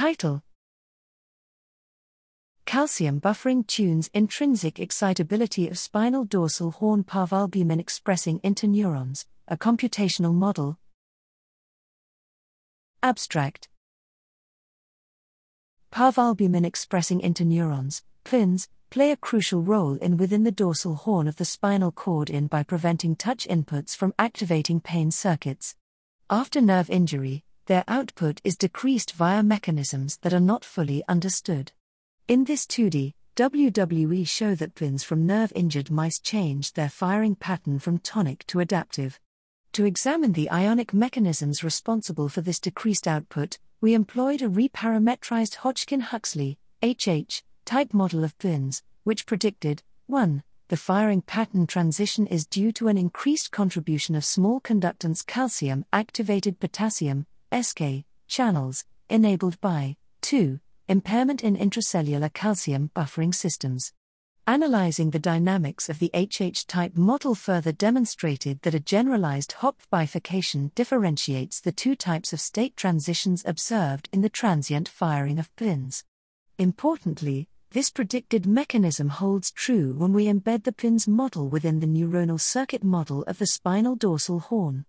Title Calcium buffering tunes intrinsic excitability of spinal dorsal horn parvalbumin expressing interneurons, a computational model. Abstract Parvalbumin expressing interneurons, PINs, play a crucial role in within the dorsal horn of the spinal cord in by preventing touch inputs from activating pain circuits. After nerve injury, their output is decreased via mechanisms that are not fully understood. In this 2D, WWE show that pins from nerve injured mice changed their firing pattern from tonic to adaptive. To examine the ionic mechanisms responsible for this decreased output, we employed a reparametrized Hodgkin Huxley HH type model of pins, which predicted 1. The firing pattern transition is due to an increased contribution of small conductance calcium activated potassium SK channels, enabled by 2 impairment in intracellular calcium buffering systems. Analyzing the dynamics of the HH type model further demonstrated that a generalized Hopf bifurcation differentiates the two types of state transitions observed in the transient firing of pins. Importantly, this predicted mechanism holds true when we embed the pins model within the neuronal circuit model of the spinal dorsal horn.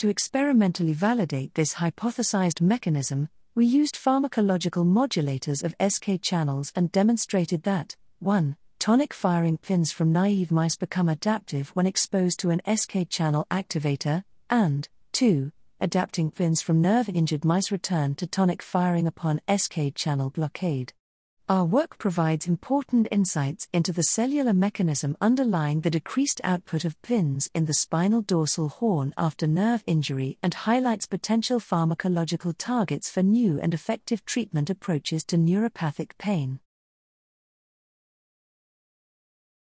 To experimentally validate this hypothesized mechanism, we used pharmacological modulators of SK channels and demonstrated that 1. Tonic firing pins from naive mice become adaptive when exposed to an SK channel activator, and 2. Adapting pins from nerve injured mice return to tonic firing upon SK channel blockade. Our work provides important insights into the cellular mechanism underlying the decreased output of pins in the spinal dorsal horn after nerve injury and highlights potential pharmacological targets for new and effective treatment approaches to neuropathic pain.